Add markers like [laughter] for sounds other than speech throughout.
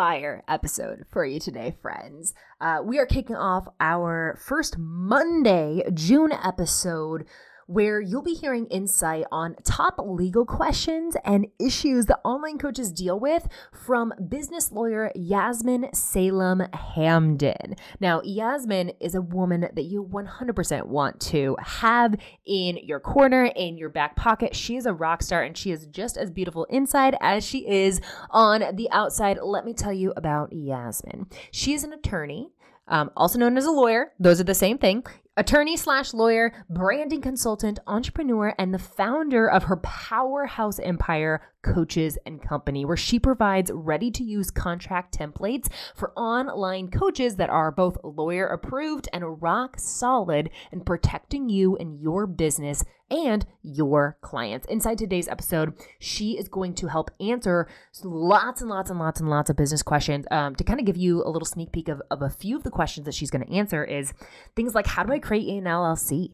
fire episode for you today, friends. Uh, we are kicking off our first Monday, June episode where you'll be hearing insight on top legal questions and issues that online coaches deal with from business lawyer Yasmine Salem Hamdan. Now, Yasmine is a woman that you 100% want to have in your corner, in your back pocket. She is a rock star and she is just as beautiful inside as she is on the outside. Let me tell you about Yasmine. She is an attorney. Um, also known as a lawyer. Those are the same thing attorney slash lawyer, branding consultant, entrepreneur, and the founder of her powerhouse empire, Coaches and Company, where she provides ready to use contract templates for online coaches that are both lawyer approved and rock solid in protecting you and your business and your clients. Inside today's episode, she is going to help answer lots and lots and lots and lots of business questions. Um, to kind of give you a little sneak peek of, of a few of the questions that she's going to answer is things like how do I create an LLC?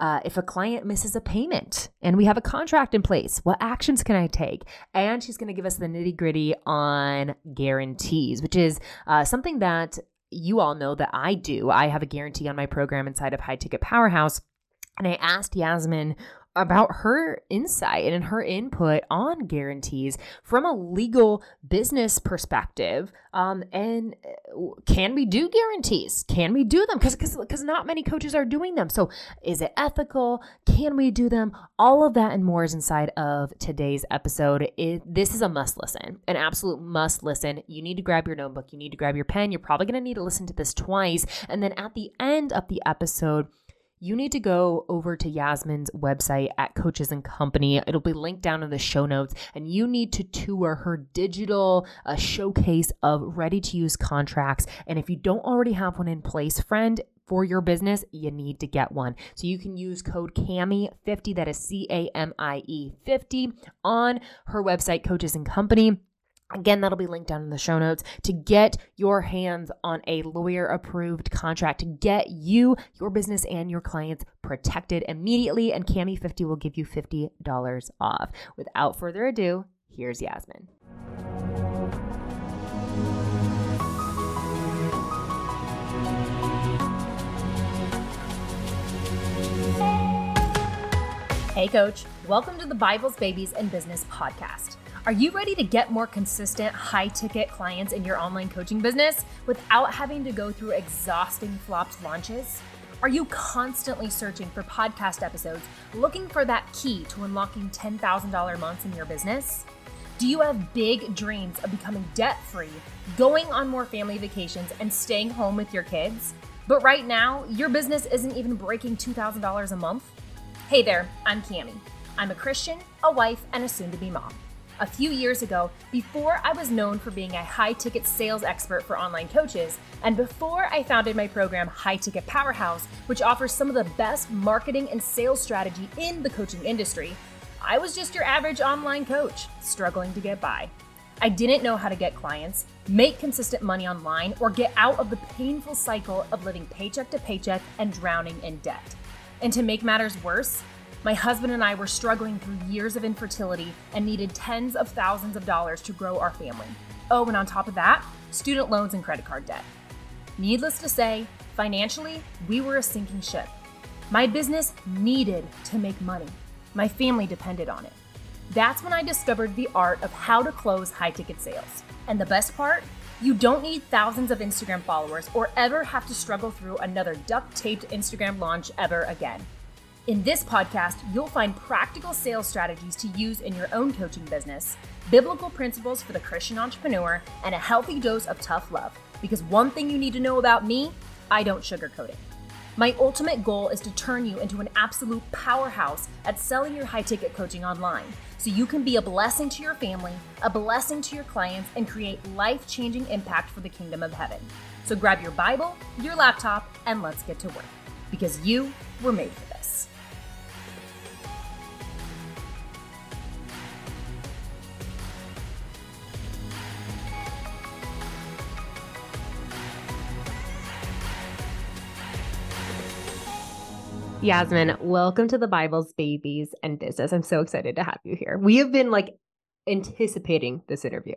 Uh, if a client misses a payment and we have a contract in place, what actions can I take? And she's going to give us the nitty gritty on guarantees, which is uh, something that you all know that I do. I have a guarantee on my program inside of High Ticket Powerhouse. And I asked Yasmine about her insight and her input on guarantees from a legal business perspective. Um, and uh, can we do guarantees? Can we do them? Because because not many coaches are doing them. So is it ethical? Can we do them? All of that and more is inside of today's episode. It, this is a must listen, an absolute must listen. You need to grab your notebook. You need to grab your pen. You're probably going to need to listen to this twice. And then at the end of the episode, you need to go over to Yasmine's website at Coaches and Company. It'll be linked down in the show notes, and you need to tour her digital uh, showcase of ready to use contracts. And if you don't already have one in place, friend, for your business, you need to get one. So you can use code CAMIE50, that is C A M I E 50, on her website, Coaches and Company. Again, that'll be linked down in the show notes to get your hands on a lawyer approved contract to get you, your business, and your clients protected immediately. And Camie 50 will give you $50 off. Without further ado, here's Yasmine. Hey, coach. Welcome to the Bibles, Babies, and Business podcast. Are you ready to get more consistent, high ticket clients in your online coaching business without having to go through exhausting flopped launches? Are you constantly searching for podcast episodes, looking for that key to unlocking $10,000 months in your business? Do you have big dreams of becoming debt free, going on more family vacations, and staying home with your kids? But right now, your business isn't even breaking $2,000 a month? Hey there, I'm Camie. I'm a Christian, a wife, and a soon to be mom. A few years ago, before I was known for being a high ticket sales expert for online coaches, and before I founded my program High Ticket Powerhouse, which offers some of the best marketing and sales strategy in the coaching industry, I was just your average online coach, struggling to get by. I didn't know how to get clients, make consistent money online, or get out of the painful cycle of living paycheck to paycheck and drowning in debt. And to make matters worse, my husband and I were struggling through years of infertility and needed tens of thousands of dollars to grow our family. Oh, and on top of that, student loans and credit card debt. Needless to say, financially, we were a sinking ship. My business needed to make money. My family depended on it. That's when I discovered the art of how to close high ticket sales. And the best part? You don't need thousands of Instagram followers or ever have to struggle through another duct taped Instagram launch ever again. In this podcast, you'll find practical sales strategies to use in your own coaching business, biblical principles for the Christian entrepreneur, and a healthy dose of tough love. Because one thing you need to know about me, I don't sugarcoat it. My ultimate goal is to turn you into an absolute powerhouse at selling your high ticket coaching online so you can be a blessing to your family, a blessing to your clients, and create life changing impact for the kingdom of heaven. So grab your Bible, your laptop, and let's get to work because you were made for this. Yasmine, welcome to the Bibles, Babies, and Business. I'm so excited to have you here. We have been like anticipating this interview.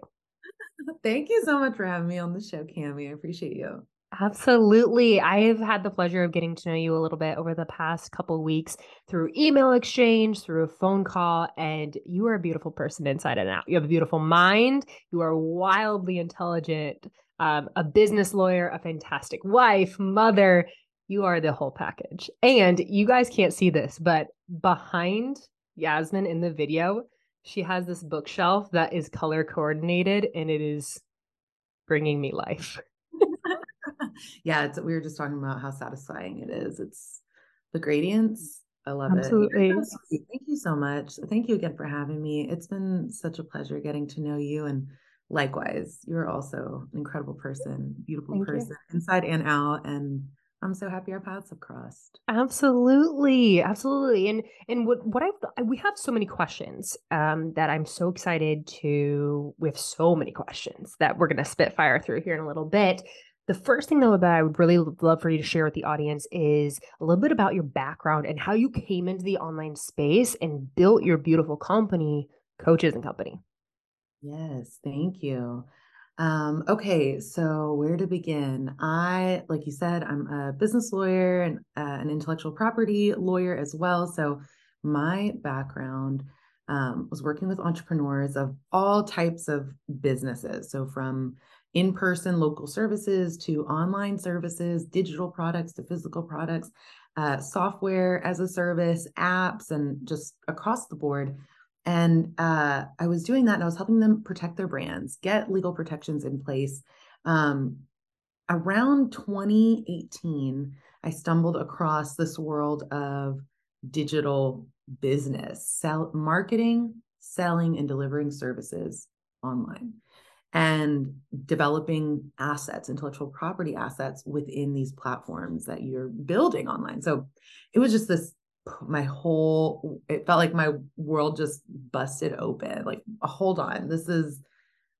[laughs] Thank you so much for having me on the show, Camie. I appreciate you. Absolutely. I have had the pleasure of getting to know you a little bit over the past couple weeks through email exchange, through a phone call, and you are a beautiful person inside and out. You have a beautiful mind. You are wildly intelligent, um, a business lawyer, a fantastic wife, mother. You are the whole package. And you guys can't see this, but behind Yasmine in the video, she has this bookshelf that is color coordinated and it is bringing me life. [laughs] [laughs] yeah, it's we were just talking about how satisfying it is. It's the gradients. I love Absolutely. it. Absolutely. Thank you so much. Thank you again for having me. It's been such a pleasure getting to know you and likewise, you're also an incredible person, beautiful Thank person, you. inside and out. And I'm so happy our paths have crossed. Absolutely, absolutely. And and what what I've we have so many questions um, that I'm so excited to. We have so many questions that we're going to spitfire through here in a little bit. The first thing, though, that I would really love for you to share with the audience is a little bit about your background and how you came into the online space and built your beautiful company, Coaches and Company. Yes, thank you. Um, okay, so where to begin? I, like you said, I'm a business lawyer and uh, an intellectual property lawyer as well. So my background um, was working with entrepreneurs of all types of businesses. So from in person local services to online services, digital products to physical products, uh, software as a service, apps, and just across the board. And uh, I was doing that and I was helping them protect their brands, get legal protections in place. Um, around 2018, I stumbled across this world of digital business, sell, marketing, selling, and delivering services online and developing assets, intellectual property assets within these platforms that you're building online. So it was just this my whole it felt like my world just busted open like hold on this is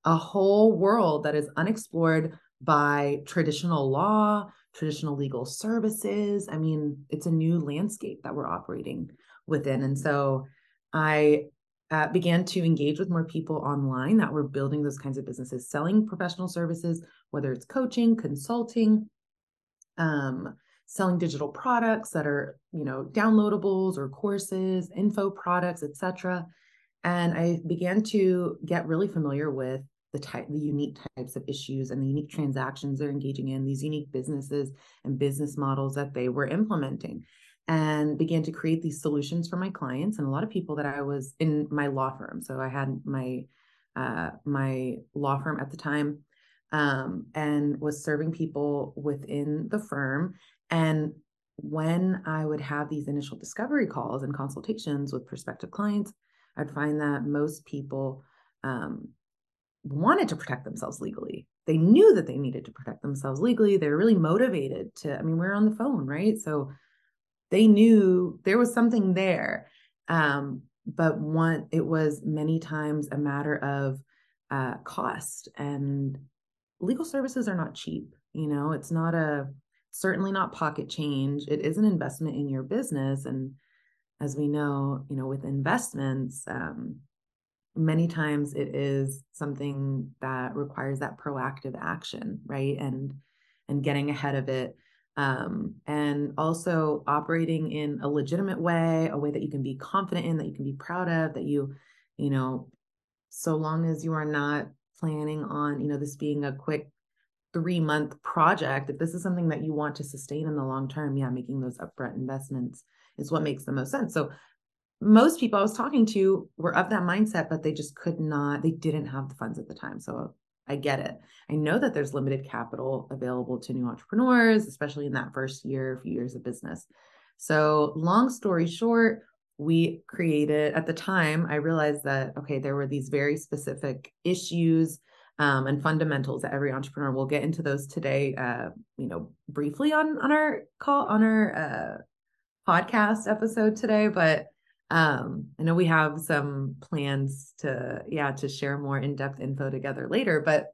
a whole world that is unexplored by traditional law traditional legal services. I mean it's a new landscape that we're operating within. And so i uh, began to engage with more people online that were building those kinds of businesses, selling professional services, whether it's coaching, consulting, um, selling digital products that are, you know, downloadables or courses, info products, etc. And I began to get really familiar with the type, the unique types of issues and the unique transactions they're engaging in, these unique businesses and business models that they were implementing and began to create these solutions for my clients and a lot of people that I was in my law firm. So I had my uh, my law firm at the time um, and was serving people within the firm. And when I would have these initial discovery calls and consultations with prospective clients, I'd find that most people um, wanted to protect themselves legally. They knew that they needed to protect themselves legally. They're really motivated to, I mean, we're on the phone, right? So they knew there was something there. Um, but one, it was many times a matter of uh, cost and legal services are not cheap. You know, it's not a, certainly not pocket change. It is an investment in your business. And as we know, you know, with investments, um, many times it is something that requires that proactive action, right? And and getting ahead of it um, and also operating in a legitimate way, a way that you can be confident in, that you can be proud of, that you, you know, so long as you are not planning on, you know, this being a quick three month project, if this is something that you want to sustain in the long term, yeah, making those upfront investments is what makes the most sense. So most people I was talking to were of that mindset, but they just could not, they didn't have the funds at the time. So I get it. I know that there's limited capital available to new entrepreneurs, especially in that first year, few years of business. So, long story short, we created at the time, I realized that, okay, there were these very specific issues um, and fundamentals that every entrepreneur will get into those today, uh, you know, briefly on, on our call, on our uh, podcast episode today. But um i know we have some plans to yeah to share more in-depth info together later but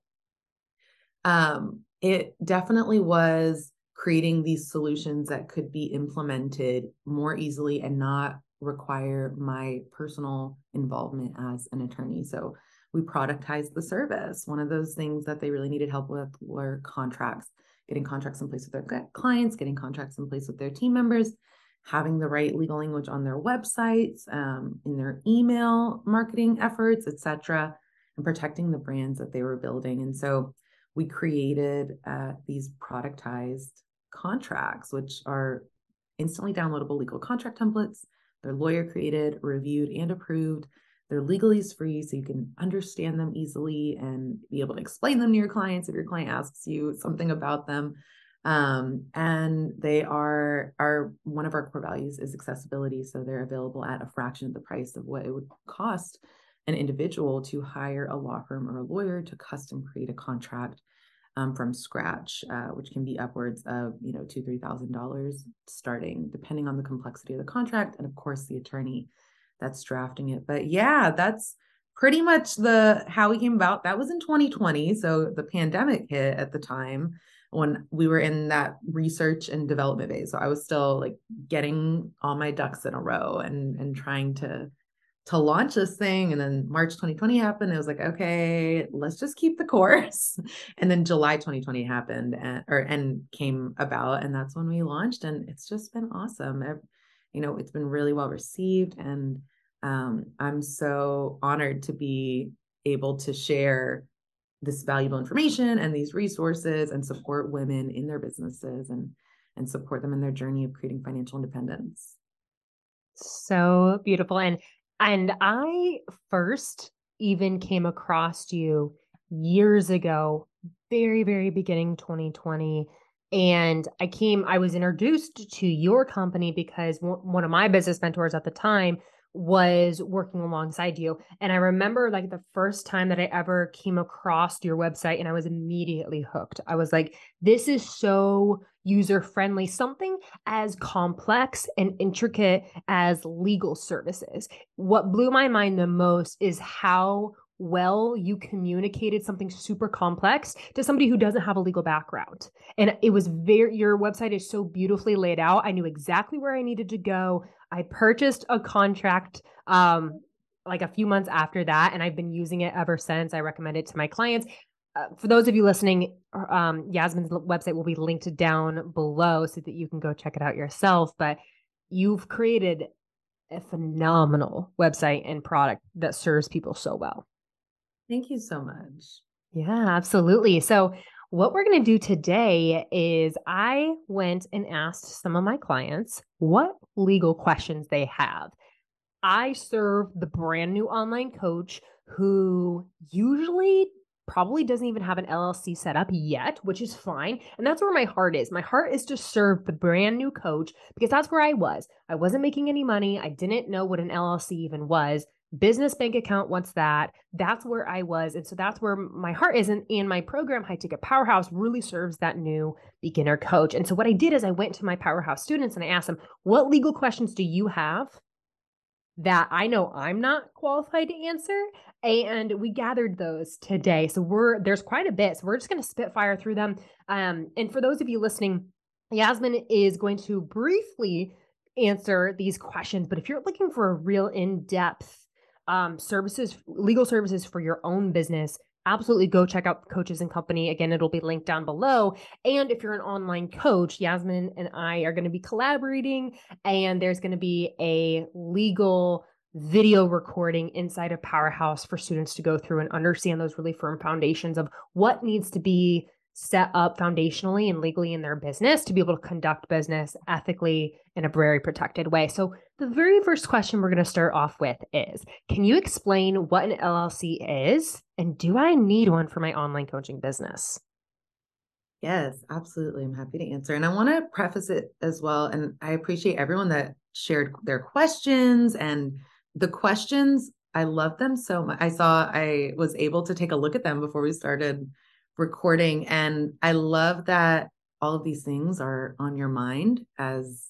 um it definitely was creating these solutions that could be implemented more easily and not require my personal involvement as an attorney so we productized the service. One of those things that they really needed help with were contracts, getting contracts in place with their clients, getting contracts in place with their team members, having the right legal language on their websites, um, in their email marketing efforts, etc., and protecting the brands that they were building. And so we created uh, these productized contracts, which are instantly downloadable legal contract templates. They're lawyer created, reviewed, and approved. They're legalese free, so you can understand them easily and be able to explain them to your clients if your client asks you something about them. Um, and they are are one of our core values is accessibility. So they're available at a fraction of the price of what it would cost an individual to hire a law firm or a lawyer to custom create a contract um, from scratch, uh, which can be upwards of you know two three thousand dollars starting, depending on the complexity of the contract and of course the attorney that's drafting it. But yeah, that's pretty much the how we came about. That was in 2020, so the pandemic hit at the time when we were in that research and development phase. So I was still like getting all my ducks in a row and and trying to to launch this thing. And then March 2020 happened. It was like, okay, let's just keep the course. [laughs] And then July 2020 happened and or and came about. And that's when we launched. And it's just been awesome. you know, it's been really well received. And um, I'm so honored to be able to share this valuable information and these resources and support women in their businesses and and support them in their journey of creating financial independence so beautiful and and I first even came across you years ago, very, very beginning 2020. And I came, I was introduced to your company because one of my business mentors at the time was working alongside you. And I remember like the first time that I ever came across your website and I was immediately hooked. I was like, this is so user friendly, something as complex and intricate as legal services. What blew my mind the most is how well you communicated something super complex to somebody who doesn't have a legal background. And it was very, your website is so beautifully laid out. I knew exactly where I needed to go. I purchased a contract um, like a few months after that, and I've been using it ever since. I recommend it to my clients. Uh, for those of you listening, um, Yasmine's website will be linked down below so that you can go check it out yourself. But you've created a phenomenal website and product that serves people so well. Thank you so much. Yeah, absolutely. So, what we're going to do today is I went and asked some of my clients what legal questions they have. I serve the brand new online coach who usually probably doesn't even have an LLC set up yet, which is fine. And that's where my heart is. My heart is to serve the brand new coach because that's where I was. I wasn't making any money. I didn't know what an LLC even was. Business bank account, what's that? That's where I was. And so that's where my heart is. And, and my program, High Ticket Powerhouse, really serves that new beginner coach. And so what I did is I went to my Powerhouse students and I asked them, what legal questions do you have? that I know I'm not qualified to answer. And we gathered those today. So we're there's quite a bit. So we're just gonna spitfire through them. Um, and for those of you listening, Yasmine is going to briefly answer these questions. But if you're looking for a real in-depth um, services, legal services for your own business, absolutely go check out Coaches and Company. Again, it'll be linked down below. And if you're an online coach, Yasmine and I are going to be collaborating, and there's going to be a legal video recording inside of Powerhouse for students to go through and understand those really firm foundations of what needs to be set up foundationally and legally in their business to be able to conduct business ethically in a very protected way. So, the very first question we're going to start off with is Can you explain what an LLC is and do I need one for my online coaching business? Yes, absolutely. I'm happy to answer. And I want to preface it as well. And I appreciate everyone that shared their questions and the questions. I love them so much. I saw I was able to take a look at them before we started recording. And I love that all of these things are on your mind as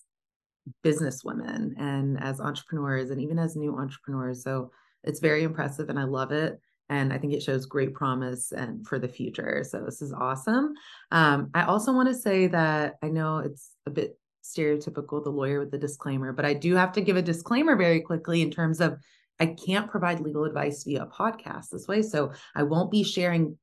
business women and as entrepreneurs and even as new entrepreneurs. So it's very impressive and I love it. And I think it shows great promise and for the future. So this is awesome. Um, I also want to say that I know it's a bit stereotypical, the lawyer with the disclaimer, but I do have to give a disclaimer very quickly in terms of I can't provide legal advice via podcast this way. So I won't be sharing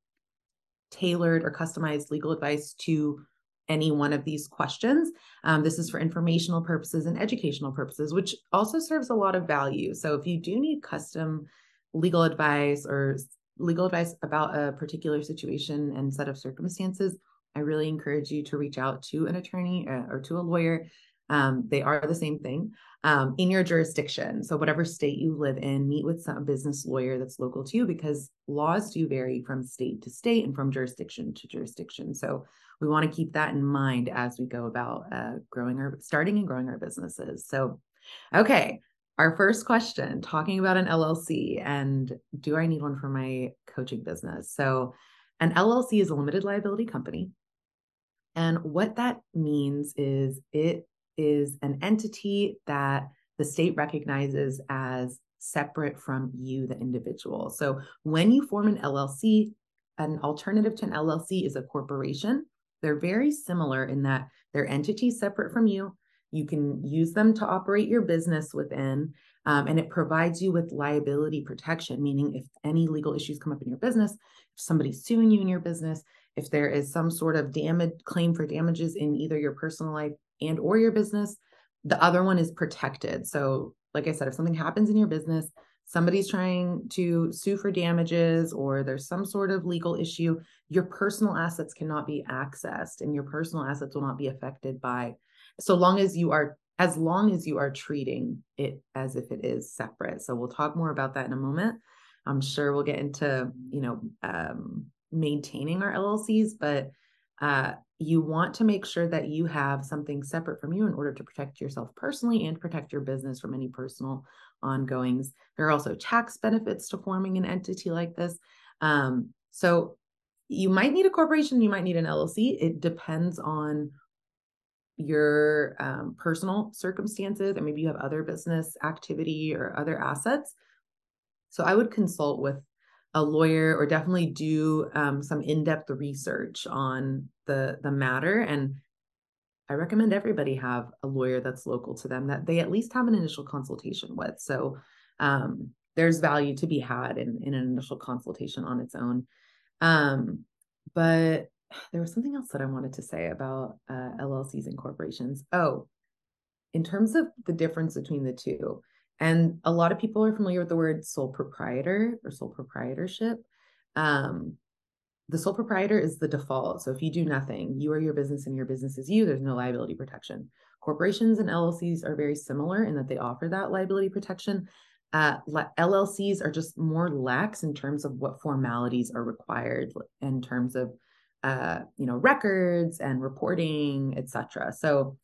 tailored or customized legal advice to any one of these questions. Um, this is for informational purposes and educational purposes, which also serves a lot of value. So if you do need custom legal advice or legal advice about a particular situation and set of circumstances, I really encourage you to reach out to an attorney uh, or to a lawyer. Um, they are the same thing um, in your jurisdiction. So, whatever state you live in, meet with some business lawyer that's local to you because laws do vary from state to state and from jurisdiction to jurisdiction. So, we want to keep that in mind as we go about uh, growing our, starting and growing our businesses. So, okay, our first question talking about an LLC and do I need one for my coaching business? So, an LLC is a limited liability company. And what that means is it is an entity that the state recognizes as separate from you, the individual. So when you form an LLC, an alternative to an LLC is a corporation. They're very similar in that they're entities separate from you. You can use them to operate your business within, um, and it provides you with liability protection, meaning if any legal issues come up in your business, if somebody's suing you in your business, if there is some sort of damage claim for damages in either your personal life and or your business the other one is protected. So like i said if something happens in your business somebody's trying to sue for damages or there's some sort of legal issue your personal assets cannot be accessed and your personal assets will not be affected by so long as you are as long as you are treating it as if it is separate. So we'll talk more about that in a moment. I'm sure we'll get into you know um, maintaining our llcs but uh, you want to make sure that you have something separate from you in order to protect yourself personally and protect your business from any personal ongoings. There are also tax benefits to forming an entity like this. Um, so you might need a corporation, you might need an LLC. It depends on your um, personal circumstances, and maybe you have other business activity or other assets. So I would consult with a lawyer or definitely do um, some in-depth research on the the matter and i recommend everybody have a lawyer that's local to them that they at least have an initial consultation with. So um, there's value to be had in, in an initial consultation on its own. Um, but [sighs] there was something else that i wanted to say about uh, llcs and corporations. Oh in terms of the difference between the two and a lot of people are familiar with the word sole proprietor or sole proprietorship. Um, the sole proprietor is the default. So if you do nothing, you are your business and your business is you, there's no liability protection. Corporations and LLCs are very similar in that they offer that liability protection. Uh, LLCs are just more lax in terms of what formalities are required in terms of uh, you know records and reporting, etc. So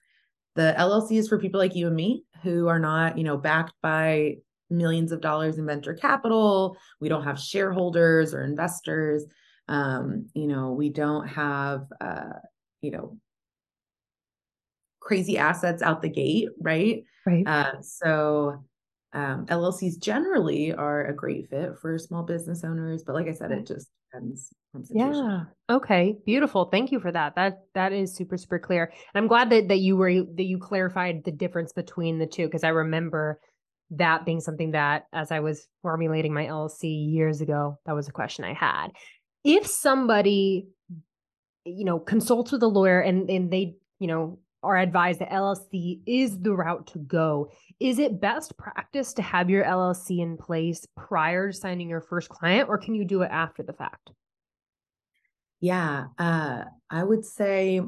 the LLC is for people like you and me who are not, you know, backed by millions of dollars in venture capital. We don't have shareholders or investors. Um, you know, we don't have, uh, you know, crazy assets out the gate, right? Right. Uh, so um, LLCs generally are a great fit for small business owners, but like I said, it just depends yeah. Okay. Beautiful. Thank you for that. That that is super super clear. And I'm glad that that you were that you clarified the difference between the two because I remember that being something that as I was formulating my LLC years ago, that was a question I had. If somebody you know consults with a lawyer and and they, you know, are advised that LLC is the route to go, is it best practice to have your LLC in place prior to signing your first client or can you do it after the fact? Yeah, uh, I would say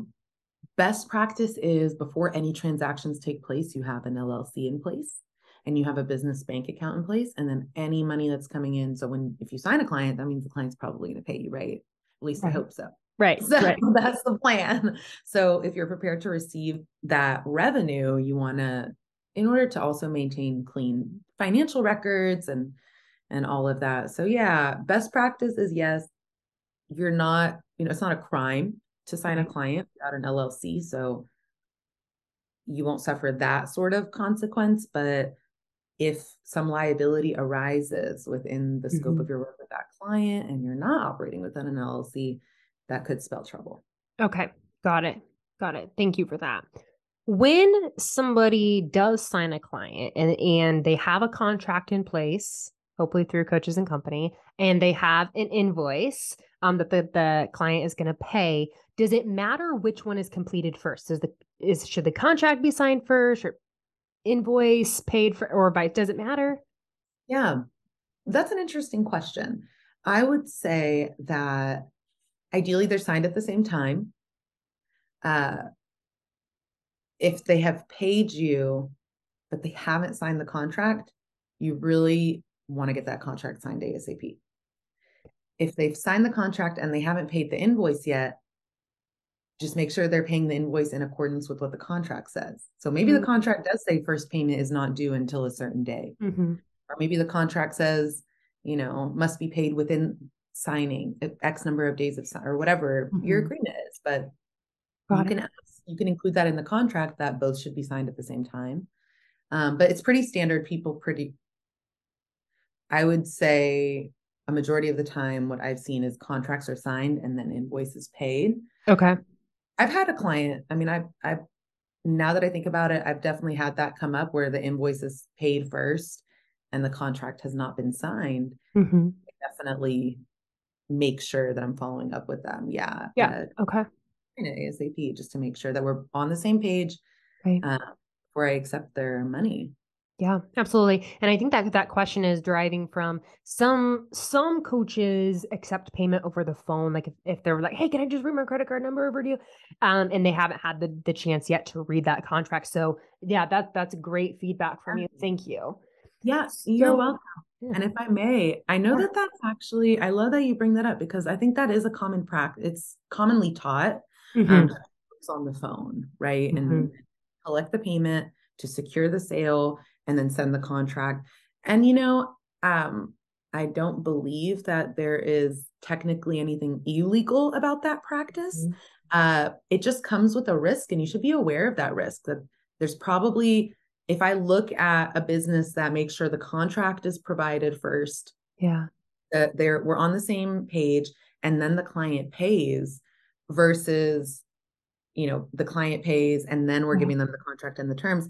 best practice is before any transactions take place, you have an LLC in place and you have a business bank account in place. And then any money that's coming in. So when if you sign a client, that means the client's probably going to pay you, right? At least right. I hope so. Right. So right. [laughs] that's the plan. So if you're prepared to receive that revenue, you want to, in order to also maintain clean financial records and and all of that. So yeah, best practice is yes, you're not, you know, it's not a crime to sign a client without an LLC. So you won't suffer that sort of consequence. But if some liability arises within the scope mm-hmm. of your work with that client and you're not operating within an LLC, that could spell trouble. Okay. Got it. Got it. Thank you for that. when somebody does sign a client and, and they have a contract in place, hopefully through coaches and company, and they have an invoice um, that the, the client is going to pay, does it matter which one is completed first? Does the is should the contract be signed first or invoice paid for or by does it matter? Yeah. That's an interesting question. I would say that ideally they're signed at the same time. Uh, if they have paid you, but they haven't signed the contract, you really want to get that contract signed ASAP. If they've signed the contract and they haven't paid the invoice yet, just make sure they're paying the invoice in accordance with what the contract says. So maybe mm-hmm. the contract does say first payment is not due until a certain day. Mm-hmm. Or maybe the contract says, you know, must be paid within signing X number of days of or whatever mm-hmm. your agreement is. But Got you it. can ask, you can include that in the contract that both should be signed at the same time. Um, but it's pretty standard. People pretty, I would say, a majority of the time, what I've seen is contracts are signed and then invoices paid. Okay. I've had a client. I mean, I've I've now that I think about it, I've definitely had that come up where the invoice is paid first and the contract has not been signed. Mm-hmm. definitely make sure that I'm following up with them. Yeah. Yeah. Uh, okay. ASAP just to make sure that we're on the same page right. uh, before I accept their money. Yeah, absolutely. And I think that that question is deriving from some some coaches accept payment over the phone. Like if, if they're like, hey, can I just read my credit card number over to you? Um, and they haven't had the, the chance yet to read that contract. So yeah, that that's great feedback from you. Thank you. Yes, you're so, welcome. Yeah. And if I may, I know that that's actually, I love that you bring that up because I think that is a common practice. It's commonly taught mm-hmm. um, on the phone, right? Mm-hmm. And collect the payment to secure the sale and then send the contract. And, you know, um, I don't believe that there is technically anything illegal about that practice. Mm-hmm. Uh, it just comes with a risk, and you should be aware of that risk. That there's probably, if I look at a business that makes sure the contract is provided first, yeah, that they're we're on the same page, and then the client pays, versus, you know, the client pays and then we're mm-hmm. giving them the contract and the terms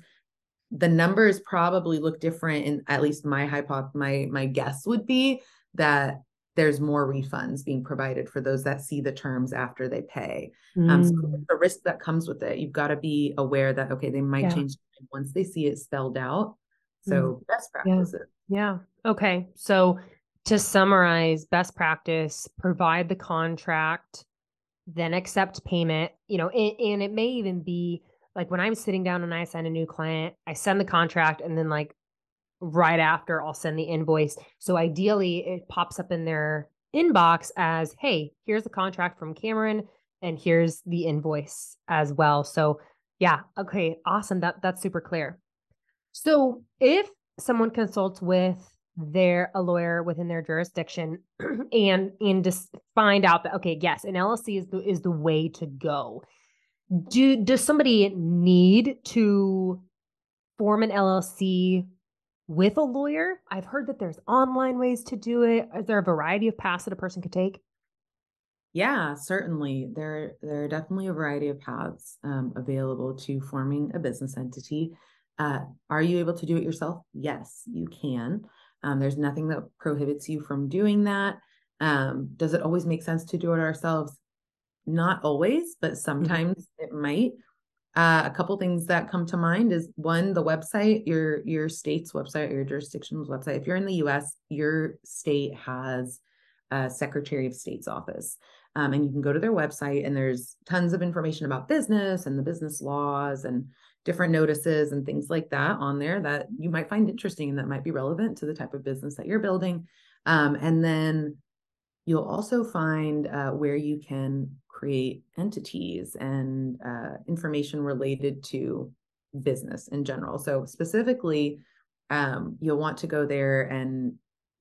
the numbers probably look different and at least my hypothesis my my guess would be that there's more refunds being provided for those that see the terms after they pay mm. um, so mm. the risk that comes with it you've got to be aware that okay they might yeah. change once they see it spelled out so mm. best practices yeah. yeah okay so to summarize best practice provide the contract then accept payment you know and, and it may even be like when I'm sitting down and I sign a new client, I send the contract and then like right after I'll send the invoice. So ideally it pops up in their inbox as, hey, here's the contract from Cameron and here's the invoice as well. So yeah, okay, awesome. That that's super clear. So if someone consults with their a lawyer within their jurisdiction [clears throat] and and just find out that okay, yes, an LLC is the is the way to go do does somebody need to form an LLC with a lawyer? I've heard that there's online ways to do it. Is there a variety of paths that a person could take? Yeah, certainly. There, there are definitely a variety of paths um, available to forming a business entity. Uh, are you able to do it yourself? Yes, you can. Um, there's nothing that prohibits you from doing that. Um, does it always make sense to do it ourselves? not always, but mm-hmm. sometimes mm-hmm. it might. Uh, a couple things that come to mind is one, the website, your your state's website, your jurisdiction's website. If you're in the U.S., your state has a Secretary of State's office, um, and you can go to their website, and there's tons of information about business and the business laws and different notices and things like that on there that you might find interesting and that might be relevant to the type of business that you're building. Um, and then you'll also find uh, where you can create entities and uh, information related to business in general. So, specifically, um, you'll want to go there and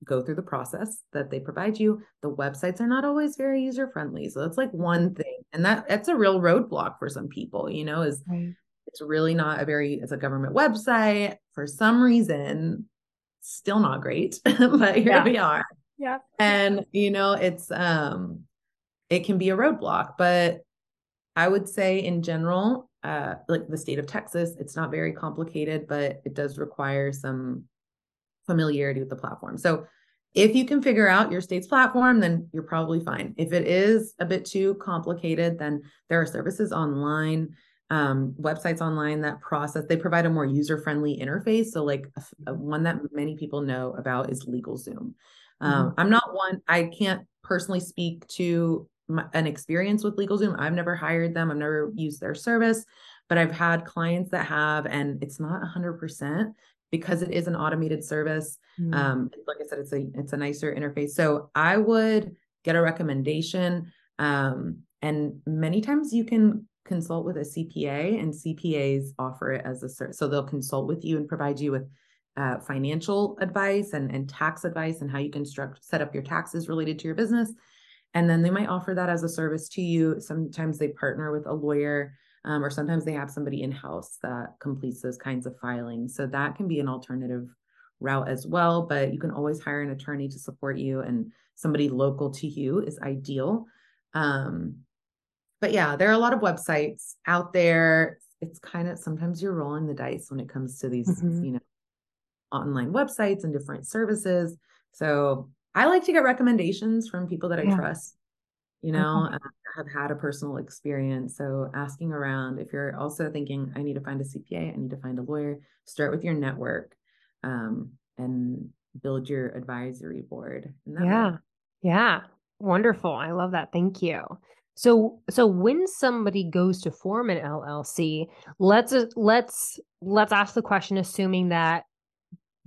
go through the process that they provide you. The websites are not always very user friendly. So, that's like one thing. And that that's a real roadblock for some people, you know, is right. it's really not a very, it's a government website for some reason, still not great, [laughs] but here yeah. we are. Yeah. And, you know, it's, um, it can be a roadblock. But I would say in general, uh, like the state of Texas. It's not very complicated, but it does require some familiarity with the platform. So if you can figure out your state's platform, then you're probably fine. If it is a bit too complicated, then there are services online, um, websites online that process, they provide a more user friendly interface. So, like a, a, one that many people know about is LegalZoom. Um, mm-hmm. I'm not one, I can't personally speak to my, an experience with LegalZoom. I've never hired them, I've never used their service, but I've had clients that have, and it's not 100% because it is an automated service. Mm. Um, like I said, it's a it's a nicer interface. So I would get a recommendation. Um, and many times you can consult with a CPA, and CPAs offer it as a service. So they'll consult with you and provide you with uh, financial advice and, and tax advice and how you can struct, set up your taxes related to your business. And then they might offer that as a service to you. Sometimes they partner with a lawyer um, or sometimes they have somebody in house that completes those kinds of filings. So that can be an alternative route as well. But you can always hire an attorney to support you, and somebody local to you is ideal. Um, but yeah, there are a lot of websites out there. It's kind of sometimes you're rolling the dice when it comes to these, mm-hmm. you know, online websites and different services. So I like to get recommendations from people that I yeah. trust you know uh, have had a personal experience. So asking around if you're also thinking i need to find a cpa i need to find a lawyer start with your network um, and build your advisory board yeah way. yeah. Wonderful. I love that. Thank you. So so when somebody goes to form an llc let's let's let's ask the question assuming that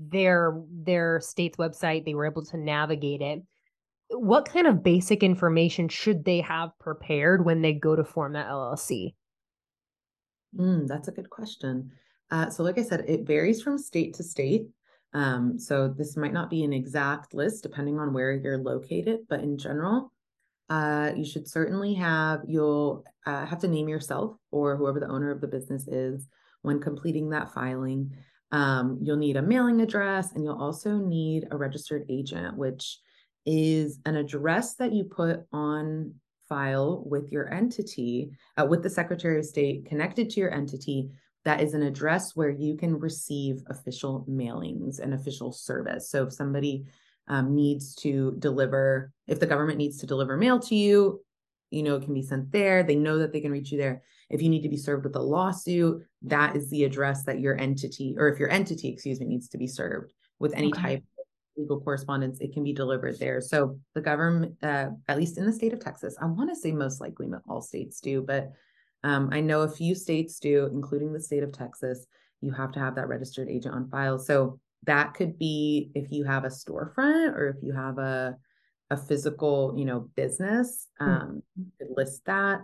their their state's website they were able to navigate it what kind of basic information should they have prepared when they go to form that LLC? Mm, that's a good question. Uh, so, like I said, it varies from state to state. Um, so, this might not be an exact list depending on where you're located, but in general, uh, you should certainly have, you'll uh, have to name yourself or whoever the owner of the business is when completing that filing. Um, you'll need a mailing address and you'll also need a registered agent, which is an address that you put on file with your entity, uh, with the Secretary of State connected to your entity. That is an address where you can receive official mailings and official service. So if somebody um, needs to deliver, if the government needs to deliver mail to you, you know, it can be sent there. They know that they can reach you there. If you need to be served with a lawsuit, that is the address that your entity, or if your entity, excuse me, needs to be served with any okay. type of legal correspondence, it can be delivered there. So the government, uh, at least in the state of Texas, I want to say most likely all states do, but um, I know a few states do, including the state of Texas. You have to have that registered agent on file. So that could be if you have a storefront or if you have a a physical, you know, business, hmm. um, mm-hmm. list that.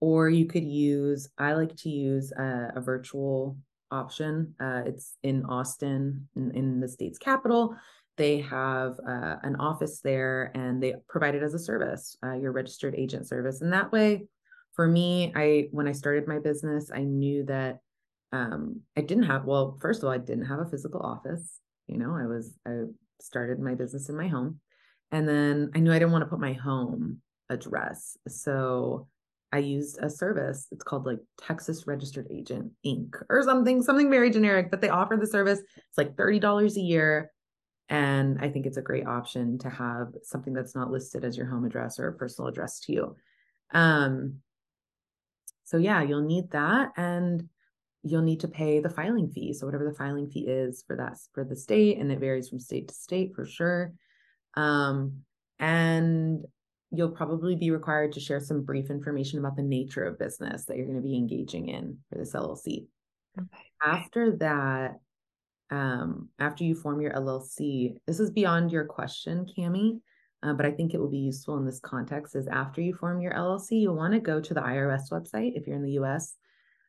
Or you could use. I like to use a, a virtual option. Uh, it's in Austin, in, in the state's capital they have uh, an office there and they provide it as a service uh, your registered agent service and that way for me i when i started my business i knew that um, i didn't have well first of all i didn't have a physical office you know i was i started my business in my home and then i knew i didn't want to put my home address so i used a service it's called like texas registered agent inc or something something very generic but they offer the service it's like $30 a year and I think it's a great option to have something that's not listed as your home address or a personal address to you. Um, so yeah, you'll need that and you'll need to pay the filing fee. So whatever the filing fee is for that for the state, and it varies from state to state for sure. Um, and you'll probably be required to share some brief information about the nature of business that you're going to be engaging in for this LLC. Okay. After that, um, after you form your LLC, this is beyond your question, Camie, uh, but I think it will be useful in this context. Is after you form your LLC, you'll want to go to the IRS website if you're in the US,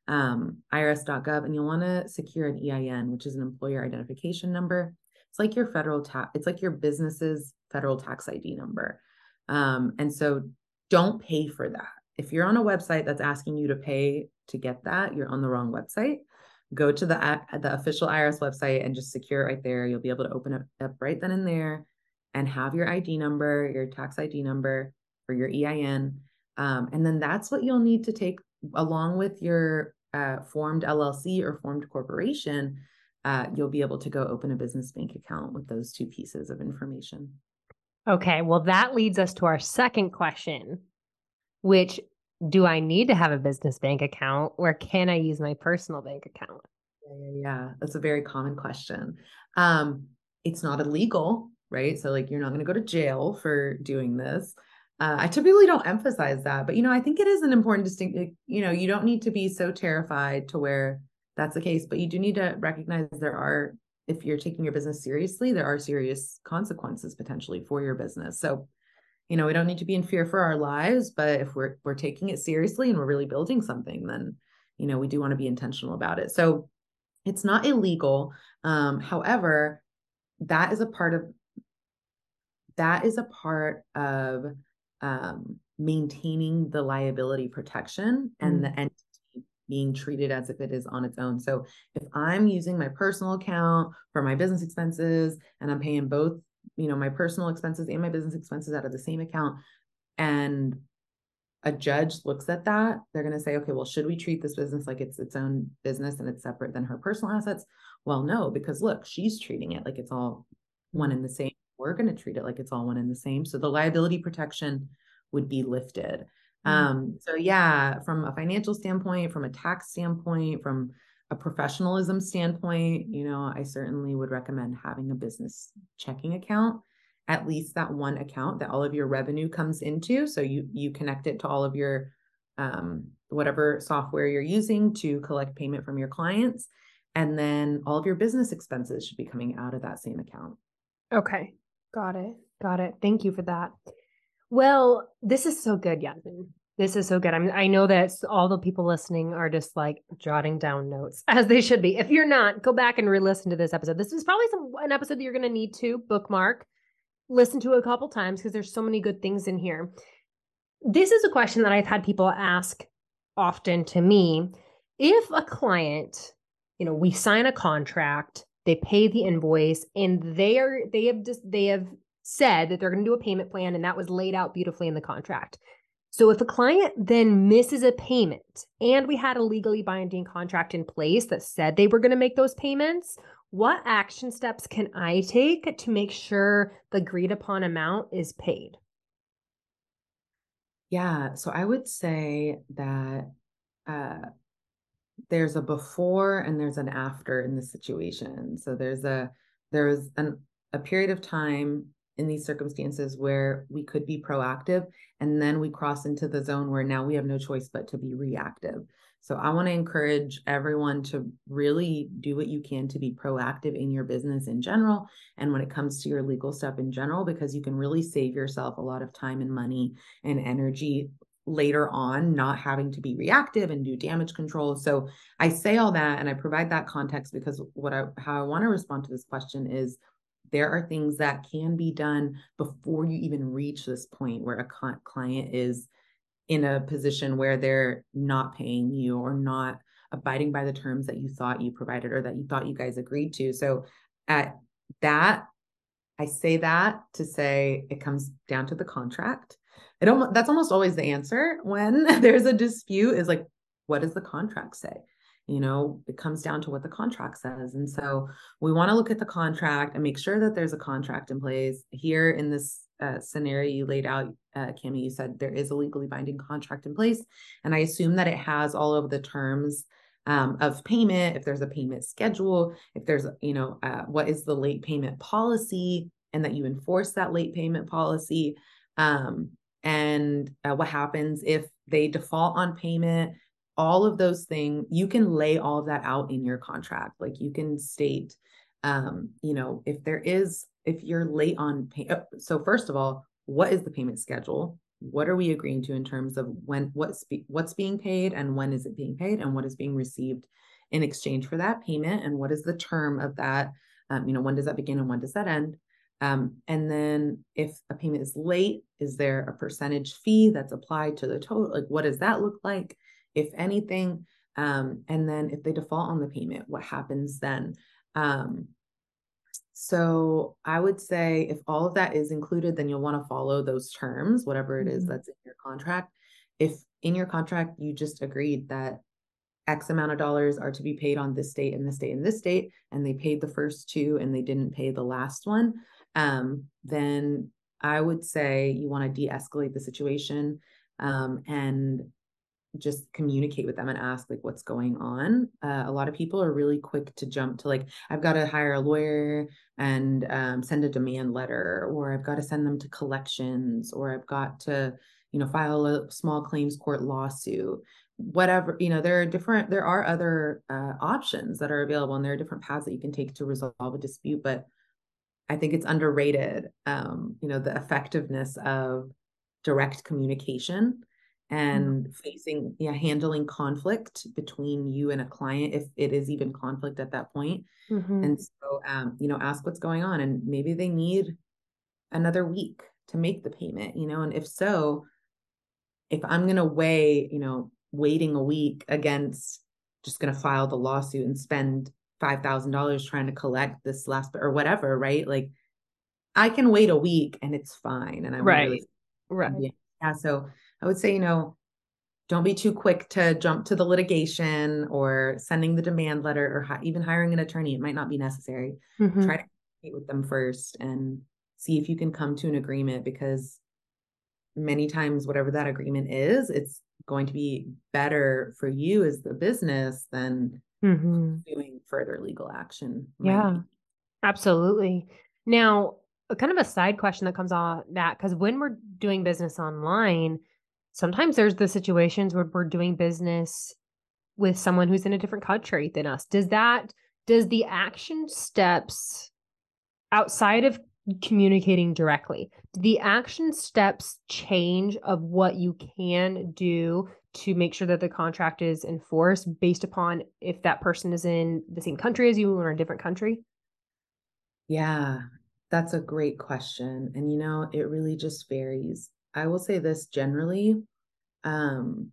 um, irs.gov, and you'll want to secure an EIN, which is an employer identification number. It's like your federal tax, it's like your business's federal tax ID number. Um, and so don't pay for that. If you're on a website that's asking you to pay to get that, you're on the wrong website go to the the official IRS website and just secure it right there. You'll be able to open it up right then and there and have your ID number, your tax ID number or your EIN. Um, and then that's what you'll need to take along with your uh, formed LLC or formed corporation, uh, you'll be able to go open a business bank account with those two pieces of information. Okay, well, that leads us to our second question, which do I need to have a business bank account or can I use my personal bank account? Yeah, yeah. That's a very common question. Um, it's not illegal, right? So, like, you're not going to go to jail for doing this. Uh, I typically don't emphasize that, but you know, I think it is an important distinction. You know, you don't need to be so terrified to where that's the case, but you do need to recognize there are, if you're taking your business seriously, there are serious consequences potentially for your business. So, you know, we don't need to be in fear for our lives, but if we're we're taking it seriously and we're really building something, then you know, we do want to be intentional about it. So, it's not illegal. Um, however, that is a part of that is a part of um, maintaining the liability protection and mm. the entity being treated as if it is on its own. So if I'm using my personal account for my business expenses and I'm paying both, you know, my personal expenses and my business expenses out of the same account and a judge looks at that, they're going to say, okay, well, should we treat this business like it's its own business and it's separate than her personal assets? Well, no, because look, she's treating it like it's all one and the same we're going to treat it like it's all one and the same. So the liability protection would be lifted. Mm-hmm. Um, so yeah, from a financial standpoint, from a tax standpoint, from a professionalism standpoint, you know, I certainly would recommend having a business checking account, at least that one account that all of your revenue comes into. So you you connect it to all of your um, whatever software you're using to collect payment from your clients. And then all of your business expenses should be coming out of that same account. Okay. Got it. Got it. Thank you for that. Well, this is so good, Yasmine. This is so good. I mean, I know that all the people listening are just like jotting down notes [laughs] as they should be. If you're not, go back and re-listen to this episode. This is probably some an episode that you're going to need to bookmark, listen to a couple times because there's so many good things in here. This is a question that I've had people ask often to me. If a client, you know, we sign a contract they pay the invoice and they are they have just they have said that they're going to do a payment plan and that was laid out beautifully in the contract so if a client then misses a payment and we had a legally binding contract in place that said they were going to make those payments what action steps can i take to make sure the agreed upon amount is paid yeah so i would say that uh, there's a before and there's an after in the situation. So there's a there's an a period of time in these circumstances where we could be proactive and then we cross into the zone where now we have no choice but to be reactive. So I want to encourage everyone to really do what you can to be proactive in your business in general and when it comes to your legal stuff in general because you can really save yourself a lot of time and money and energy later on not having to be reactive and do damage control so i say all that and i provide that context because what i how i want to respond to this question is there are things that can be done before you even reach this point where a client is in a position where they're not paying you or not abiding by the terms that you thought you provided or that you thought you guys agreed to. So at that i say that to say it comes down to the contract. It almost that's almost always the answer when [laughs] there's a dispute is like what does the contract say you know it comes down to what the contract says. And so we want to look at the contract and make sure that there's a contract in place. Here in this uh, scenario you laid out uh, Camie, you said there is a legally binding contract in place. And i assume that it has all of the terms um, of payment if there's a payment schedule if there's you know uh, what is the late payment policy and that you enforce that late payment policy. Um, and uh, what happens if they default on payment all of those things you can lay all of that out in your contract like you can state um you know if there is if you're late on pay uh, so first of all what is the payment schedule what are we agreeing to in terms of when what's be, what's being paid and when is it being paid and what is being received in exchange for that payment and what is the term of that um, you know when does that begin and when does that end um, and then if a payment is late, is there a percentage fee that's applied to the total? Like, what does that look like, if anything? Um, and then if they default on the payment, what happens then? Um, so I would say if all of that is included, then you'll want to follow those terms, whatever it is mm-hmm. that's in your contract. If in your contract you just agreed that X amount of dollars are to be paid on this date and this date and this date, and they paid the first two and they didn't pay the last one, um, then I would say you want to de escalate the situation um, and just communicate with them and ask like what's going on uh, a lot of people are really quick to jump to like i've got to hire a lawyer and um, send a demand letter or i've got to send them to collections or i've got to you know file a small claims court lawsuit. Whatever you know there are different there are other uh, options that are available and there are different paths that you can take to resolve a dispute but i think it's underrated um, you know the effectiveness of direct communication and mm-hmm. facing yeah handling conflict between you and a client if it is even conflict at that point mm-hmm. and so um you know ask what's going on and maybe they need another week to make the payment you know and if so if i'm going to weigh you know waiting a week against just going to file the lawsuit and spend $5000 trying to collect this last or whatever right like i can wait a week and it's fine and i'm right really, right yeah so I would say, you know, don't be too quick to jump to the litigation or sending the demand letter or hi- even hiring an attorney. It might not be necessary. Mm-hmm. Try to meet with them first and see if you can come to an agreement because many times, whatever that agreement is, it's going to be better for you as the business than mm-hmm. doing further legal action. Yeah, be. absolutely. Now, kind of a side question that comes on that because when we're doing business online, sometimes there's the situations where we're doing business with someone who's in a different country than us. Does that does the action steps outside of communicating directly, the action steps change of what you can do to make sure that the contract is enforced based upon if that person is in the same country as you or a different country? Yeah, that's a great question. And you know, it really just varies. I will say this generally um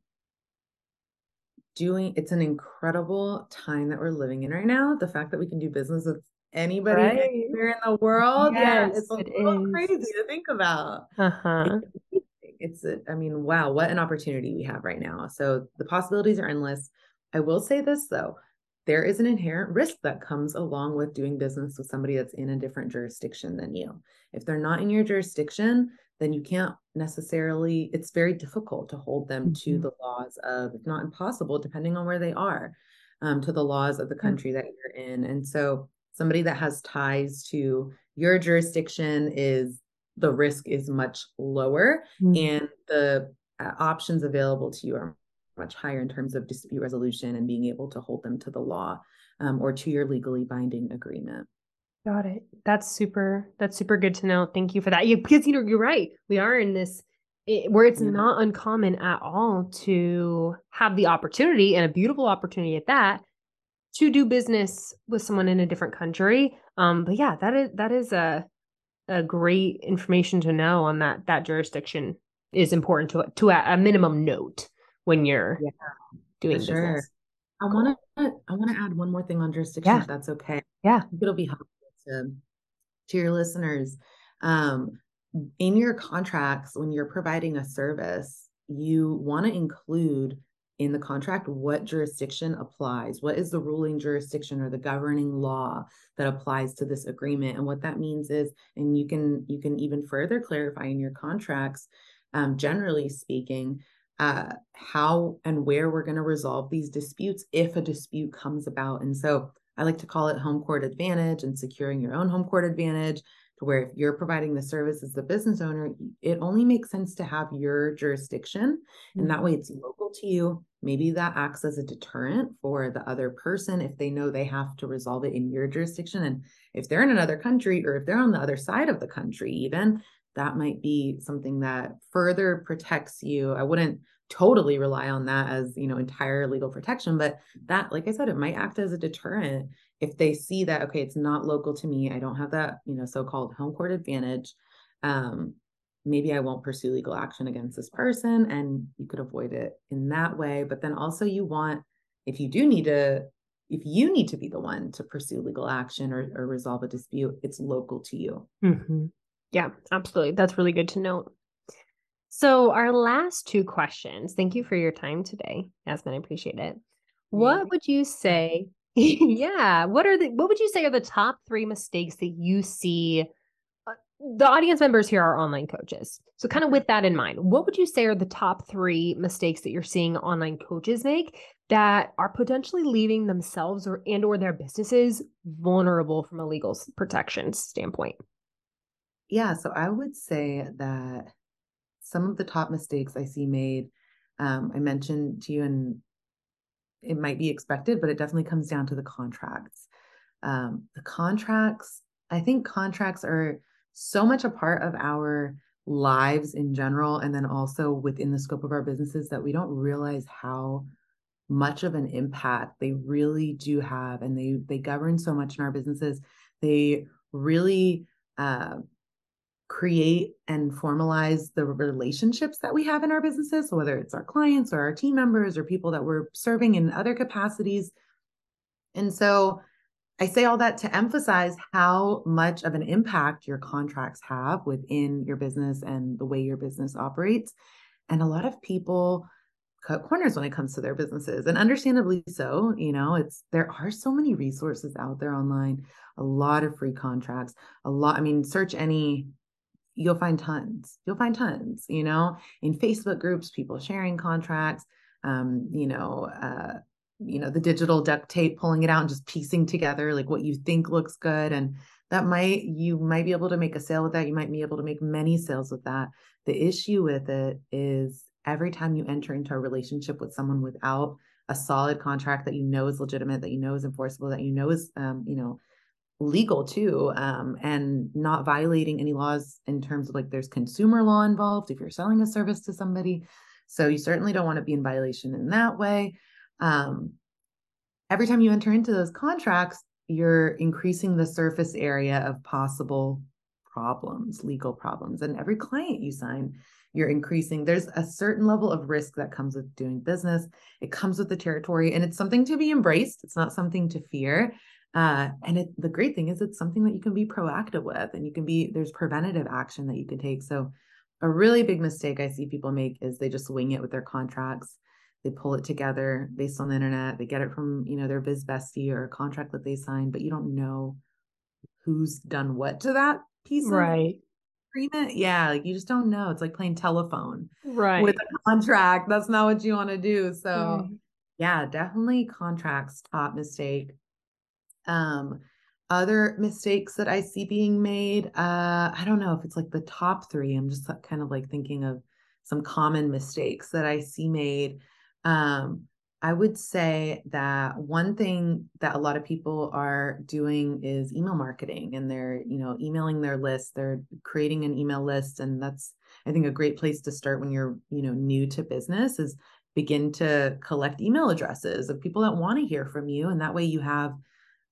doing it's an incredible time that we're living in right now. The fact that we can do business with anybody right. anywhere in the world. Yes, yeah, it's a it little is. crazy to think about. Uh-huh. It's, it's a, I mean, wow, what an opportunity we have right now. So the possibilities are endless. I will say this though, there is an inherent risk that comes along with doing business with somebody that's in a different jurisdiction than you. If they're not in your jurisdiction, then you can't necessarily, it's very difficult to hold them mm-hmm. to the laws of, if not impossible, depending on where they are, um, to the laws of the country mm-hmm. that you're in. And so somebody that has ties to your jurisdiction is the risk is much lower mm-hmm. and the uh, options available to you are much higher in terms of dispute resolution and being able to hold them to the law um, or to your legally binding agreement. Got it. That's super. That's super good to know. Thank you for that. Yeah, because you know you're right. We are in this it, where it's yeah. not uncommon at all to have the opportunity and a beautiful opportunity at that to do business with someone in a different country. Um, but yeah, that is that is a a great information to know on that that jurisdiction is important to to a, a minimum note when you're yeah, doing sure. business. I want to I want to add one more thing on jurisdiction yeah. if that's okay. Yeah. It'll be helpful to, to your listeners. Um, in your contracts, when you're providing a service, you want to include in the contract what jurisdiction applies what is the ruling jurisdiction or the governing law that applies to this agreement and what that means is and you can you can even further clarify in your contracts um, generally speaking uh, how and where we're going to resolve these disputes if a dispute comes about and so I like to call it home court advantage and securing your own home court advantage to where if you're providing the service as the business owner, it only makes sense to have your jurisdiction. Mm-hmm. And that way it's local to you. Maybe that acts as a deterrent for the other person if they know they have to resolve it in your jurisdiction. And if they're in another country or if they're on the other side of the country, even that might be something that further protects you. I wouldn't totally rely on that as you know entire legal protection but that like i said it might act as a deterrent if they see that okay it's not local to me i don't have that you know so-called home court advantage um maybe i won't pursue legal action against this person and you could avoid it in that way but then also you want if you do need to if you need to be the one to pursue legal action or, or resolve a dispute it's local to you. Mm-hmm. yeah absolutely. That's really good to note so, our last two questions, thank you for your time today, Yasmine. I appreciate it. what would you say? [laughs] yeah, what are the what would you say are the top three mistakes that you see? Uh, the audience members here are online coaches. So, kind of with that in mind, what would you say are the top three mistakes that you're seeing online coaches make that are potentially leaving themselves or and or their businesses vulnerable from a legal protection standpoint? Yeah, so I would say that some of the top mistakes I see made, um, I mentioned to you, and it might be expected, but it definitely comes down to the contracts. Um, the contracts, I think contracts are so much a part of our lives in general, and then also within the scope of our businesses that we don't realize how much of an impact they really do have and they they govern so much in our businesses they really uh, create and formalize the relationships that we have in our businesses so whether it's our clients or our team members or people that we're serving in other capacities. And so i say all that to emphasize how much of an impact your contracts have within your business and the way your business operates. And a lot of people cut corners when it comes to their businesses and understandably so you know it's there are so many resources out there online a lot of free contracts a lot i mean search any you'll find tons. You'll find tons you know in facebook groups people sharing contracts um you know uh you know the digital duct tape pulling it out and just piecing together like what you think looks good. And that might you might be able to make a sale with that. You might be able to make many sales with that. The issue with it is every time you enter into a relationship with someone without a solid contract that you know is legitimate, that you know is enforceable, that you know is, um, you know, legal too, um, and not violating any laws in terms of like there's consumer law involved if you're selling a service to somebody. So you certainly don't want to be in violation in that way. Um, every time you enter into those contracts, you're increasing the surface area of possible problems, legal problems. And every client you sign you're increasing there's a certain level of risk that comes with doing business it comes with the territory and it's something to be embraced it's not something to fear uh, and it, the great thing is it's something that you can be proactive with and you can be there's preventative action that you can take. So a really big mistake i see people make is they just wing it with their contracts. They pull it together based on the internet. They get it from you know their biz bestie or a contract that they signed but you don't know who's done what to that piece right. agreement. Yeah like you just don't know. It's like playing telephone right. with a contract. That's not what you want to do. So yeah definitely contracts top mistake um other mistakes that i see being made uh i don't know if it's like the top three i'm just kind of like thinking of some common mistakes that i see made um I would say that one thing that a lot of people are doing is email marketing and they're, you know, emailing their list, they're creating an email list and that's I think a great place to start when you're, you know, new to business is begin to collect email addresses of people that want to hear from you and that way you have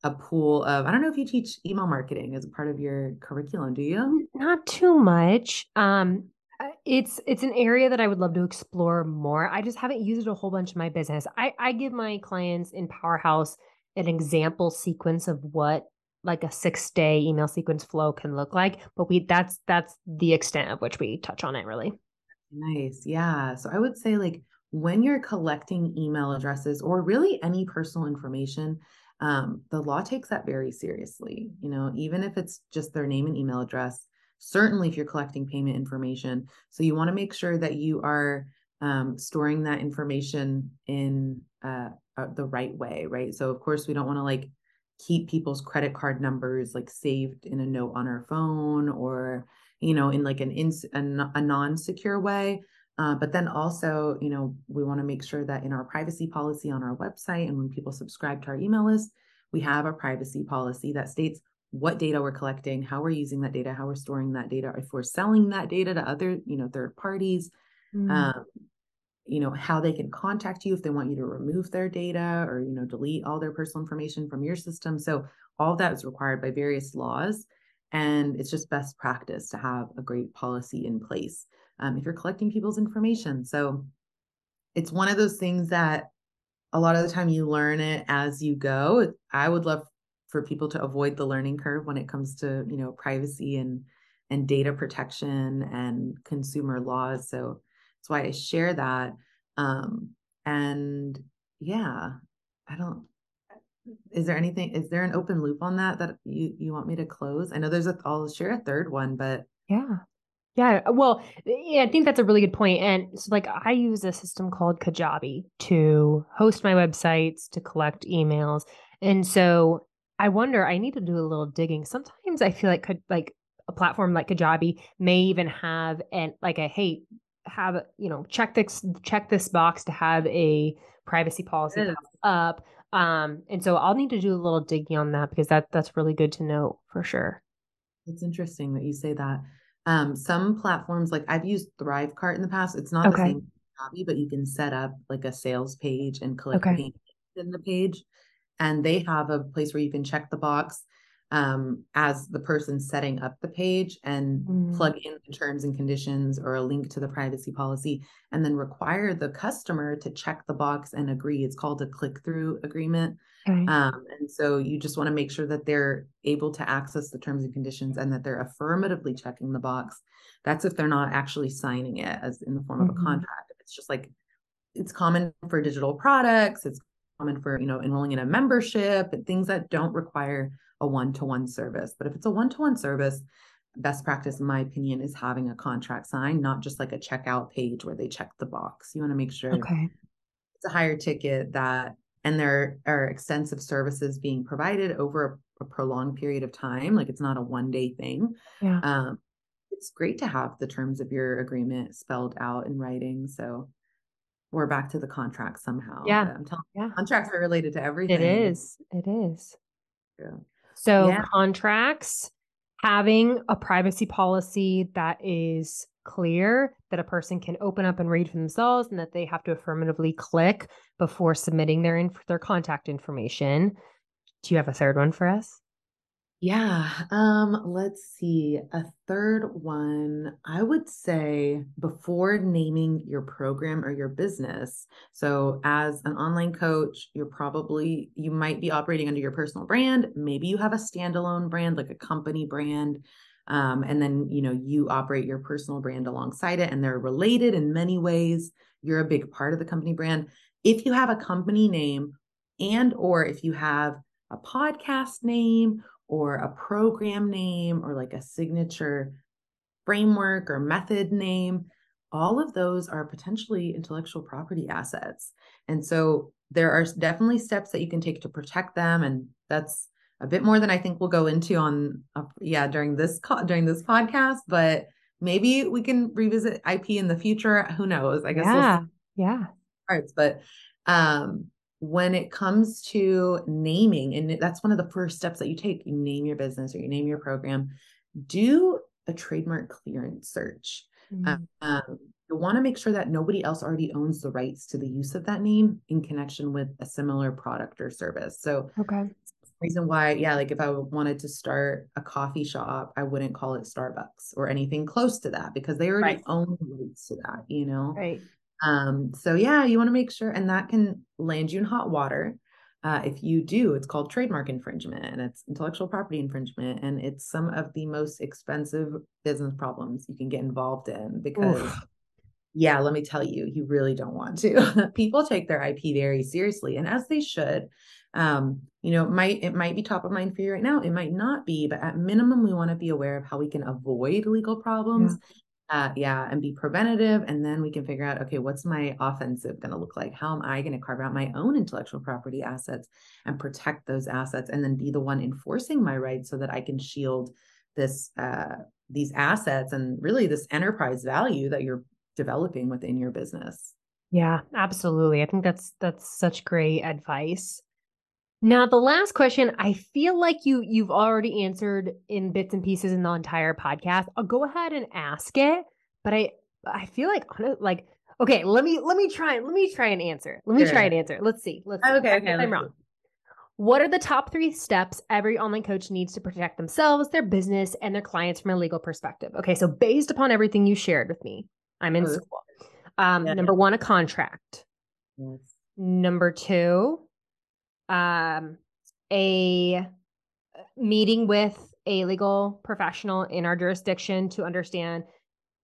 a pool of I don't know if you teach email marketing as a part of your curriculum, do you? Not too much. Um it's it's an area that I would love to explore more. I just haven't used it a whole bunch in my business. I I give my clients in Powerhouse an example sequence of what like a 6-day email sequence flow can look like, but we that's that's the extent of which we touch on it really. Nice. Yeah. So I would say like when you're collecting email addresses or really any personal information, um, the law takes that very seriously. You know, even if it's just their name and email address, certainly if you're collecting payment information. So you want to make sure that you are um, storing that information in uh, uh, the right way, right? So of course we don't want to like keep people's credit card numbers like saved in a note on our phone or you know in like an ins a, a non-secure way. Uh, but then also, you know, we want to make sure that in our privacy policy on our website and when people subscribe to our email list, we have a privacy policy that states what data we're collecting, how we're using that data, how we're storing that data, if we're selling that data to other, you know, third parties, mm. um, you know, how they can contact you if they want you to remove their data or, you know, delete all their personal information from your system. So all that is required by various laws. And it's just best practice to have a great policy in place um, if you're collecting people's information. So it's one of those things that a lot of the time you learn it as you go. I would love for people to avoid the learning curve when it comes to you know privacy and and data protection and consumer laws so that's why i share that um and yeah I don't is there anything is there an open loop on that that you you want me to close? I know there's a I'll share a third one, but yeah. Yeah, well, yeah, I think that's a really good point. And so, like, I use a system called Kajabi to host my websites, to collect emails, and so I wonder. I need to do a little digging. Sometimes I feel like could like a platform like Kajabi may even have and like a hey, have you know check this check this box to have a privacy policy up. Um, and so I'll need to do a little digging on that because that that's really good to know for sure. It's interesting that you say that. Um, some platforms like I've used Thrivecart in the past. It's not okay. the same hobby, but you can set up like a sales page and collect okay. in the page, and they have a place where you can check the box um, as the person setting up the page and mm. plug in the terms and conditions or a link to the privacy policy, and then require the customer to check the box and agree. It's called a click through agreement. Okay. Um, and so you just want to make sure that they're able to access the terms and conditions and that they're affirmatively checking the box. That's if they're not actually signing it as in the form mm-hmm. of a mm-hmm. contract. It's just like it's common for digital products. It's common for you know enrolling in a membership and things that don't require a one-to-one service. But if it's a one-to-one service, best practice in my opinion is having a contract signed, not just like a checkout page where they check the box. You want to make sure okay. it's a higher ticket that and there are extensive services being provided over a, a prolonged period of time. Like it's not a one day thing. Yeah. Um, it's great to have the terms of your agreement spelled out in writing. So we're back to the contract somehow. Yeah. I'm telling yeah. contracts are related to everything. It is. It is. Yeah. So yeah. contracts, having a privacy policy that is clear that a person can open up and read for themselves and that they have to affirmatively click before submitting their inf- their contact information. Do you have a third one for us? Yeah. Um, let's see. A third one, I would say before naming your program or your business. So as an online coach, you're probably you might be operating under your personal brand. Maybe you have a standalone brand, like a company brand. Um, and then you know you operate your personal brand alongside it and they're related in many ways you're a big part of the company brand if you have a company name and or if you have a podcast name or a program name or like a signature framework or method name, all of those are potentially intellectual property assets. And so there are definitely steps that you can take to protect them. And that's a bit more than I think we'll go into on, uh, yeah, during this, co- during this podcast, but maybe we can revisit IP in the future. Who knows? I guess. Yeah. We'll yeah. Parts, but um, when it comes to naming, and that's one of the first steps that you take, you name your business or you name your program, do a trademark clearance search. Mm-hmm. Um, you want to make sure that nobody else already owns the rights to the use of that name in connection with a similar product or service. So, okay. Reason why, yeah, like if I wanted to start a coffee shop, I wouldn't call it Starbucks or anything close to that because they already right. own the rights to that, you know? Right. Um, so yeah, you want to make sure, and that can land you in hot water. Uh, if you do, it's called trademark infringement and it's intellectual property infringement, and it's some of the most expensive business problems you can get involved in because. Oof. Yeah, let me tell you, you really don't want to. [laughs] People take their IP very seriously, and as they should. Um, you know, it might it might be top of mind for you right now. It might not be, but at minimum, we want to be aware of how we can avoid legal problems yeah uh, yeah, and be preventative. And then we can figure out, okay, what's my offensive going to look like? How am I going to carve out my own intellectual property assets and protect those assets and then be the one enforcing my rights so that I can shield this, uh, these assets and really this enterprise value that you're developing within your business. Yeah, absolutely. I think that's that's such great advice. Now, the last question, I feel like you you've already answered in bits and pieces in the entire podcast. I'll go ahead and ask it, but I I feel like like okay, let me let me try let me try and answer. Let me sure. try and answer. Let's see. Let's see. Okay, okay. I'm wrong. What are the top three steps every online coach needs to protect themselves, their business, and their clients from a legal perspective? Okay, so based upon everything you shared with me, I'm in school. Um, yeah. Number one, a contract. Yes. Number two, um, a meeting with a legal professional in our jurisdiction to understand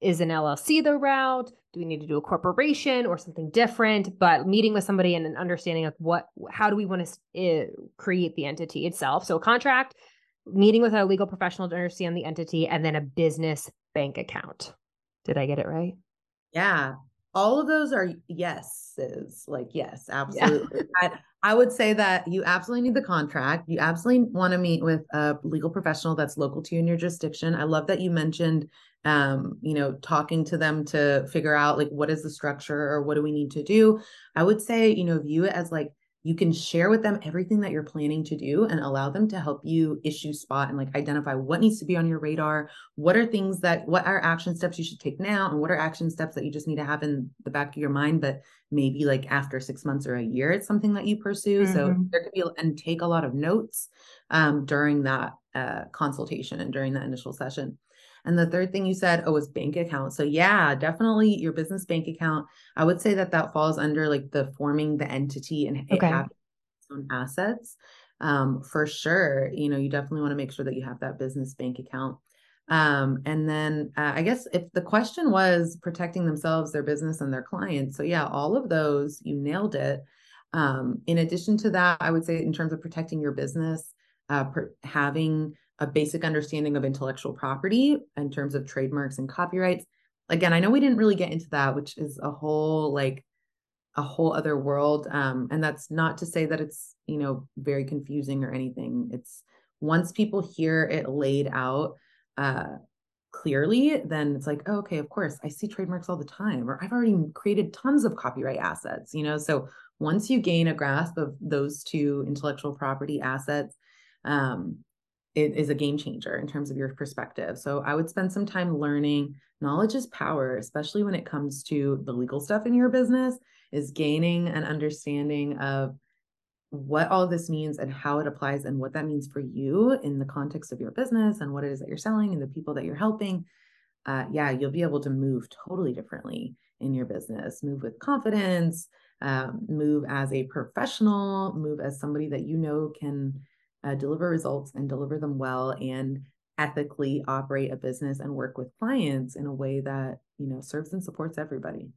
is an LLC the route? Do we need to do a corporation or something different? But meeting with somebody and an understanding of what, how do we want to uh, create the entity itself? So a contract, meeting with a legal professional to understand the entity, and then a business bank account. Did I get it right? Yeah. All of those are yeses. Like, yes, absolutely. [laughs] Yeah. I, would say that you absolutely need the contract. You absolutely want to meet with a legal professional that's local to you in your jurisdiction. I love that you mentioned um, you know, talking to them to figure out like what is the structure or what do we need to do. I would say, you know, view it as like you can share with them everything that you're planning to do and allow them to help you issue spot and like identify what needs to be on your radar what are things that what are action steps you should take now and what are action steps that you just need to have in the back of your mind but maybe like after six months or a year it's something that you pursue mm-hmm. so there could be and take a lot of notes um, during that uh, consultation and during that initial session and the third thing you said, oh, was bank account. So yeah, definitely your business bank account. I would say that that falls under like the forming the entity and okay. having its own assets. Um, for sure, you know, you definitely want to make sure that you have that business bank account. Um, and then uh, I guess if the question was protecting themselves, their business, and their clients, so yeah, all of those, you nailed it. Um, in addition to that, I would say in terms of protecting your business, uh, per- having a basic understanding of intellectual property in terms of trademarks and copyrights. Again, I know we didn't really get into that, which is a whole like a whole other world. Um, and that's not to say that it's, you know, very confusing or anything. It's once people hear it laid out uh clearly, then it's like, oh, okay, of course, I see trademarks all the time, or I've already created tons of copyright assets, you know. So once you gain a grasp of those two intellectual property assets, um, it is a game changer in terms of your perspective. So I would spend some time learning. Knowledge is power, especially when it comes to the legal stuff in your business, is gaining an understanding of what all this means and how it applies and what that means for you in the context of your business and what it is that you're selling and the people that you're helping. Uh, yeah, you'll be able to move totally differently in your business, move with confidence, um, move as a professional, move as somebody that you know can uh, deliver results and deliver them well and ethically operate a business and work with clients in a way that you know serves and supports everybody.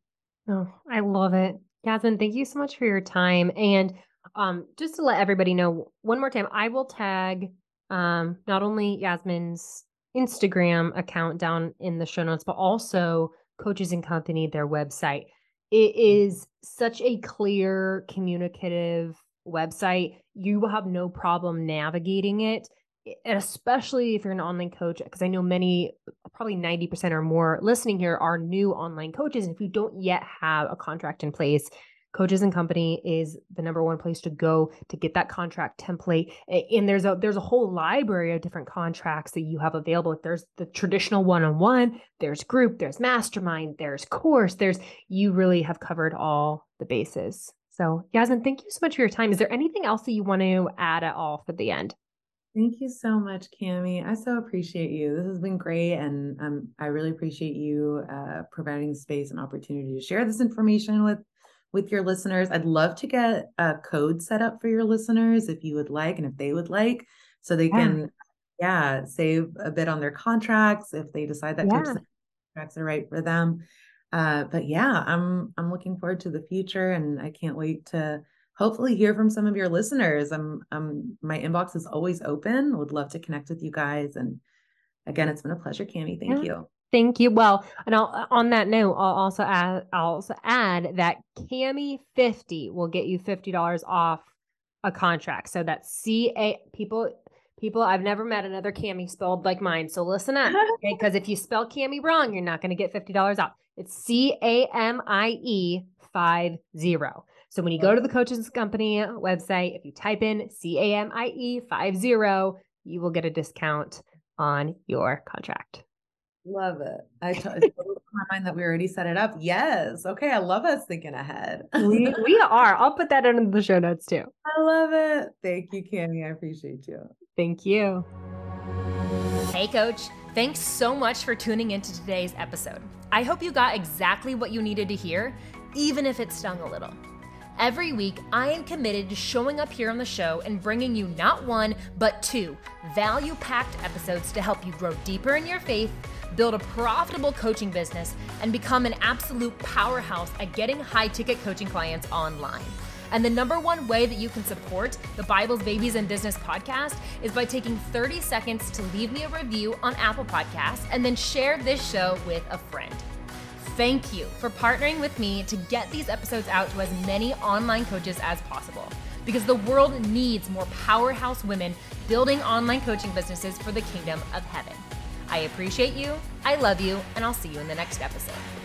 Oh i love it. Yasmine thank you so much for your time. And um, just to let everybody know one more time i will tag um, not only Yasmine's instagram account down in the show notes but also coaches and company their website. It is such a clear communicative website, you will have no problem navigating it. And especially if you're an online coach, because I know many, probably 90% or more listening here are new online coaches. And if you don't yet have a contract in place, coaches and company is the number one place to go to get that contract template and there's a there's a whole library of different contracts that you have available there's the traditional one-on-one there's group there's mastermind there's course there's you really have covered all the bases so, Yasmine, thank you so much for your time. Is there anything else that you want to add at all for the end? Thank you so much, Camie. I so appreciate you. This has been great, and um, I really appreciate you uh, providing space and opportunity to share this information with with your listeners. I'd love to get a code set up for your listeners if you would like, and if they would like, so they yeah. can, yeah, save a bit on their contracts if they decide that yeah. contracts are right for them. Uh, but yeah, I'm I'm looking forward to the future, and I can't wait to hopefully hear from some of your listeners. I'm I'm my inbox is always open. Would love to connect with you guys. And again, it's been a pleasure, Camie. Thank yeah. you. Thank you. Well, and I'll, on that note, I'll also add I'll also add that Camie fifty will get you fifty dollars off a contract. So that's C A people people I've never met another Camie spelled like mine. So listen up, [laughs] okay? Because if you spell Camie wrong, you're not going to get fifty dollars off. It's C A M I E 50. So when you go to the Coaches Company website, if you type in C A M I E 50, you will get a discount on your contract. Love it. I [laughs] t- my mind that we already set it up. Yes. Okay. I love us thinking ahead. we we [laughs] are. I'll put that in the show notes too. I love it. Thank you, Camie. I appreciate you. Thank you. Hey, coach. Thanks so much for tuning into today's episode. I hope you got exactly what you needed to hear, even if it stung a little. Every week, I am committed to showing up here on the show and bringing you not one, but two value packed episodes to help you grow deeper in your faith, build a profitable coaching business, and become an absolute powerhouse at getting high ticket coaching clients online. And the number one way that you can support the Bibles, Babies, and Business podcast is by taking 30 seconds to leave me a review on Apple Podcasts and then share this show with a friend. Thank you for partnering with me to get these episodes out to as many online coaches as possible because the world needs more powerhouse women building online coaching businesses for the kingdom of heaven. I appreciate you, I love you, and I'll see you in the next episode.